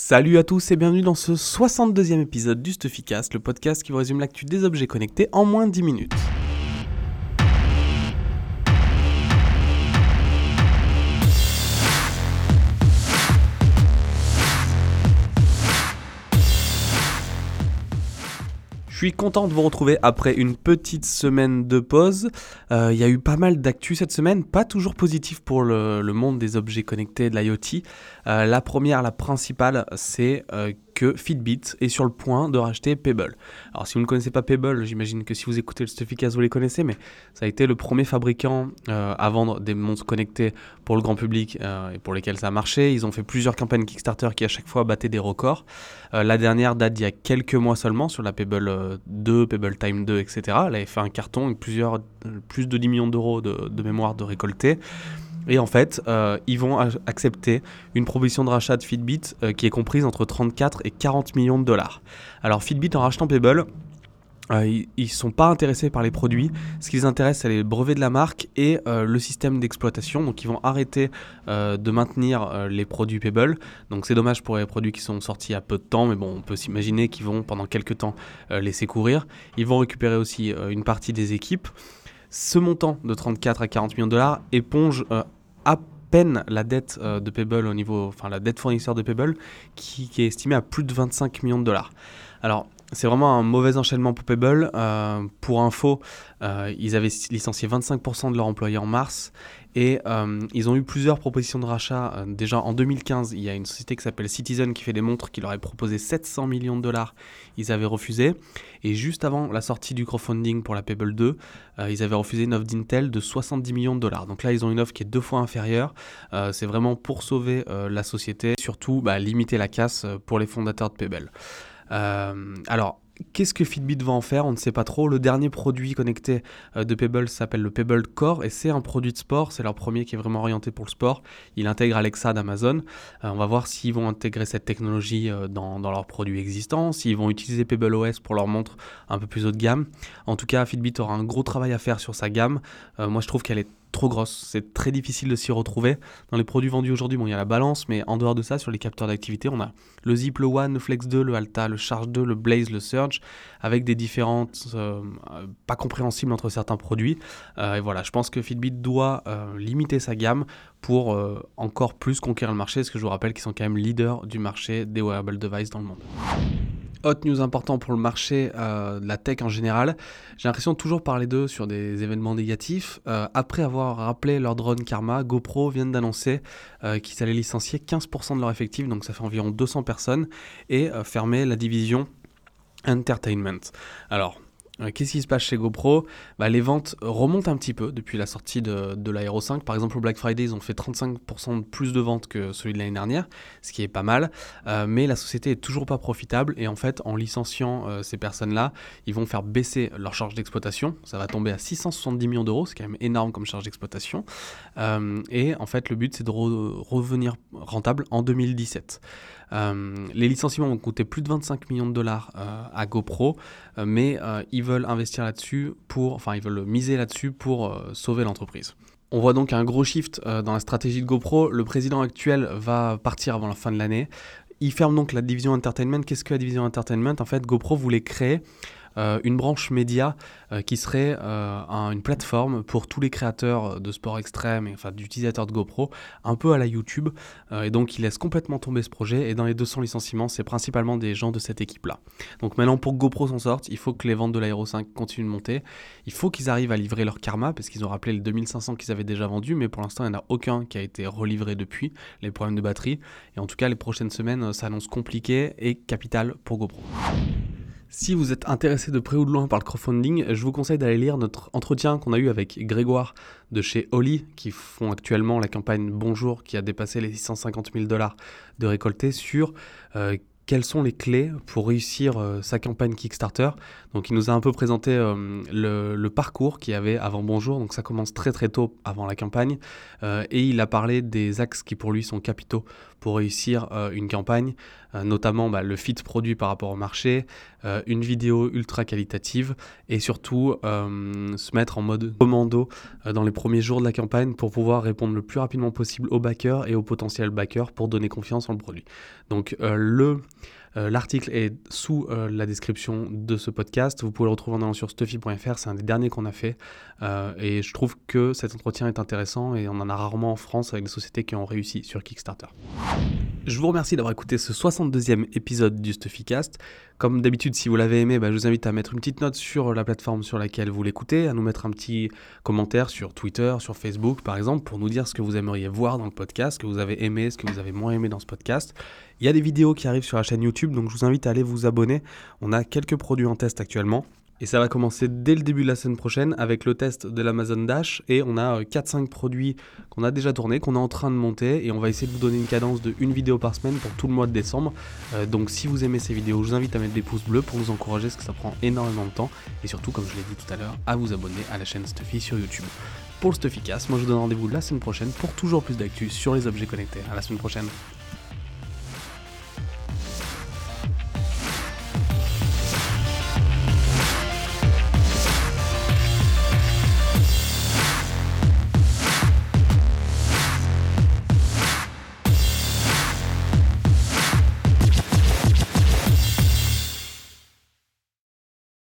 Salut à tous et bienvenue dans ce 62e épisode du Stuffycast, le podcast qui vous résume l'actu des objets connectés en moins de 10 minutes. Je suis content de vous retrouver après une petite semaine de pause. Euh, il y a eu pas mal d'actu cette semaine, pas toujours positif pour le, monde des objets connectés, de l'IoT. Euh, la première, la principale, c'est euh, que Fitbit est sur le point de racheter Pebble. Alors si vous ne connaissez pas Pebble, j'imagine que si vous écoutez le Stuffycast, vous les connaissez, mais ça a été le premier fabricant euh, à vendre des montres connectées pour le grand public euh, et pour lesquels ça a marché. Ils ont fait plusieurs campagnes Kickstarter qui à chaque fois battaient des records. Euh, la dernière date d'il y a quelques mois seulement sur la Pebble 2, Pebble Time 2, etc. Elle avait fait un carton avec plusieurs, plus de 10 millions d'euros de, de mémoire de récolté. Et en fait, euh, ils vont accepter une proposition de rachat de Fitbit euh, qui est comprise entre 34 et 40 millions de dollars. Alors Fitbit, en rachetant Pebble, euh, ils ne sont pas intéressés par les produits. Ce qui les intéresse, c'est les brevets de la marque et le système d'exploitation. Donc, ils vont arrêter de maintenir les produits Pebble. Donc, c'est dommage pour les produits qui sont sortis à peu de temps, mais bon, on peut s'imaginer qu'ils vont pendant quelques temps laisser courir. Ils vont récupérer aussi une partie des équipes. Ce montant de 34 à 40 millions de dollars éponge à peine la dette euh, de Pebble au niveau, enfin la dette fournisseur de Pebble, qui, est estimée à plus de 25 millions de dollars. Alors, c'est vraiment un mauvais enchaînement pour Pebble. Euh, pour info, euh, ils avaient licencié 25% de leurs employés en mars et euh, ils ont eu plusieurs propositions de rachat. déjà en 2015, il y a une société qui s'appelle Citizen qui fait des montres qui leur avait proposé 700 millions de dollars. Ils avaient refusé. Et juste avant la sortie du crowdfunding pour la Pebble 2, ils avaient refusé une offre d'Intel de 70 millions de dollars. Donc là, ils ont une offre qui est deux fois inférieure. c'est vraiment pour sauver la société, surtout bah, limiter la casse pour les fondateurs de Pebble. Euh, alors, Qu'est-ce que Fitbit va en faire? On ne sait pas trop. Le dernier produit connecté euh, de Pebble s'appelle le Pebble Core et c'est un produit de sport. C'est leur premier qui est vraiment orienté pour le sport. Il intègre Alexa d'Amazon. Euh, on va voir s'ils vont intégrer cette technologie dans, leurs produits existants, s'ils vont utiliser Pebble OS pour leur montre un peu plus haut de gamme. En tout cas, Fitbit aura un gros travail à faire sur sa gamme. moi, je trouve qu'elle est trop grosse. C'est très difficile de s'y retrouver. Dans les produits vendus aujourd'hui, bon, il y a la balance, mais en dehors de ça, sur les capteurs d'activité, on a le Zip, le One, le Flex 2, le Alta, le Charge 2, le Blaze, le Surge, avec des différentes euh, pas compréhensibles entre certains produits. Euh, et voilà, je pense que Fitbit doit euh, limiter sa gamme pour encore plus conquérir le marché, parce que je vous rappelle qu'ils sont quand même leaders du marché des wearable devices dans le monde. Hot news important pour le marché euh, de la tech en général. J'ai l'impression de toujours parler d'eux sur des événements négatifs. Euh, après avoir rappelé leur drone Karma, GoPro viennent d'annoncer euh, qu'ils allaient licencier 15% de leur effectif, donc ça fait environ 200 personnes, et fermer la division Entertainment. Alors, qu'est-ce qui se passe chez GoPro? Bah, Les ventes remontent un petit peu depuis la sortie de, de l'Aero 5. Par exemple, au Black Friday, ils ont fait 35% de plus de ventes que celui de l'année dernière, ce qui est pas mal. Euh, mais la société est toujours pas profitable et en fait, en licenciant euh, ces personnes-là, ils vont faire baisser leur charge d'exploitation. Ça va tomber à 670 millions d'euros, c'est quand même énorme comme charge d'exploitation. et en fait, le but, c'est de revenir rentable en 2017. Les licenciements vont coûter plus de 25 millions de dollars à GoPro, mais ils veulent investir là-dessus pour, enfin ils veulent miser là-dessus pour euh, sauver l'entreprise. On voit donc un gros shift euh, dans la stratégie de GoPro. Le président actuel va partir avant la fin de l'année. Il ferme donc la division entertainment. Qu'est-ce que la division entertainment? En fait, GoPro voulait créer euh, une branche média euh, qui serait euh, une plateforme pour tous les créateurs de sport extrême, et, enfin d'utilisateurs de GoPro, un peu à la YouTube. et donc il laisse complètement tomber ce projet. Et dans les 200 licenciements, c'est principalement des gens de cette équipe-là. Donc maintenant, pour que GoPro s'en sorte, il faut que les ventes de l'Aero 5 continuent de monter. Il faut qu'ils arrivent à livrer leur karma, parce qu'ils ont rappelé les 2500 qu'ils avaient déjà vendus, mais pour l'instant, il n'y en a aucun qui a été relivré depuis, les problèmes de batterie. Et en tout cas, les prochaines semaines s'annoncent compliquées et capitales pour GoPro. Si vous êtes intéressé de près ou de loin par le crowdfunding, je vous conseille d'aller lire notre entretien qu'on a eu avec Grégoire de chez Oli, qui font actuellement la campagne Bonjour, qui a dépassé les 650 000 dollars de récoltés, sur euh, quelles sont les clés pour réussir euh, sa campagne Kickstarter. Donc il nous a un peu présenté euh, le, parcours qu'il y avait avant Bonjour, donc ça commence très très tôt avant la campagne, et il a parlé des axes qui pour lui sont capitaux pour réussir une campagne, notamment bah, le fit produit par rapport au marché, une vidéo ultra qualitative et surtout se mettre en mode commando dans les premiers jours de la campagne pour pouvoir répondre le plus rapidement possible aux backers et aux potentiels backers pour donner confiance en le produit. Donc le euh, l'article est sous euh, la description de ce podcast. Vous pouvez le retrouver en allant sur stuffy.fr. C'est un des derniers qu'on a fait. Euh, et je trouve que cet entretien est intéressant et on en a rarement en France avec des sociétés qui ont réussi sur Kickstarter. Je vous remercie d'avoir écouté ce 62e épisode du Stuffycast. Comme d'habitude, si vous l'avez aimé, bah, je vous invite à mettre une petite note sur la plateforme sur laquelle vous l'écoutez, à nous mettre un petit commentaire sur Twitter, sur Facebook par exemple, pour nous dire ce que vous aimeriez voir dans le podcast, ce que vous avez aimé, ce que vous avez moins aimé dans ce podcast. Il y a des vidéos qui arrivent sur la chaîne YouTube, donc je vous invite à aller vous abonner. On a quelques produits en test actuellement. Et ça va commencer dès le début de la semaine prochaine avec le test de l'Amazon Dash. Et on a 4-5 euh, produits qu'on a déjà tournés, qu'on est en train de monter. Et on va essayer de vous donner une cadence de une vidéo par semaine pour tout le mois de décembre. Euh, donc si vous aimez ces vidéos, je vous invite à mettre des pouces bleus pour vous encourager parce que ça prend énormément de temps. Et surtout, comme je l'ai dit tout à l'heure, à vous abonner à la chaîne Stuffy sur YouTube. Pour le Stuffycast, moi je vous donne rendez-vous la semaine prochaine pour toujours plus d'actu sur les objets connectés. À la semaine prochaine.